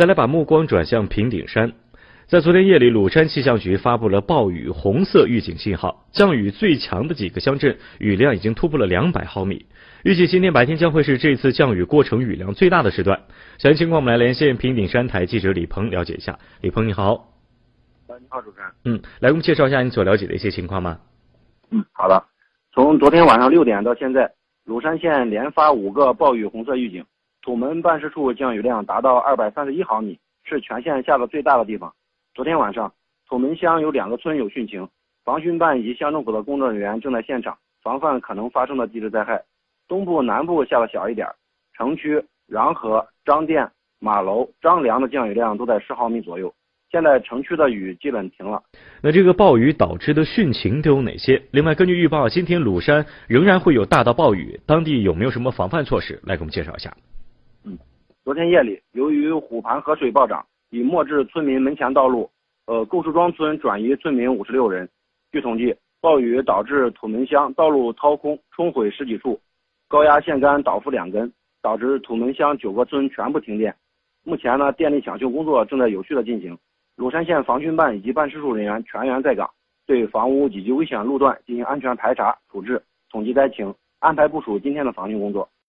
再来把目光转向平顶山，在昨天夜里，鲁山气象局发布了暴雨红色预警信号，降雨最强的几个乡镇雨量已经突破了两百毫米。预计今天白天将会是这次降雨过程雨量最大的时段。详细情况我们来连线平顶山台记者李鹏了解一下。李鹏你好。你好，主持人。嗯，来给我们介绍一下你所了解的一些情况吗？嗯，好的。从昨天晚上六点到现在，鲁山县连发五个暴雨红色预警。土门办事处降雨量达到二百三十一毫米，是全县下的最大的地方。昨天晚上，土门乡有两个村有汛情，防汛办以及乡政府的工作人员正在现场，防范可能发生的地质灾害。东部、南部下的小一点，城区穰河、张店、马楼、张良的降雨量都在十毫米左右。现在城区的雨基本停了。那这个暴雨导致的汛情都有哪些？另外，根据预报，今天鲁山仍然会有大到暴雨，当地有没有什么防范措施？来给我们介绍一下。嗯昨天夜里，由于虎盘河水暴涨，已没至村民门前道路，呃，构树庄村转移村民五十六人。据统计，暴雨导致土门乡道路掏空，冲毁十几处，高压线杆倒伏两根，导致土门乡九个村全部停电。目前呢，电力抢修工作正在有序的进行。鲁山县防汛办以及办事处人员全员在岗，对房屋以及危险路段进行安全排查处置，统计灾情，安排部署今天的防汛工作。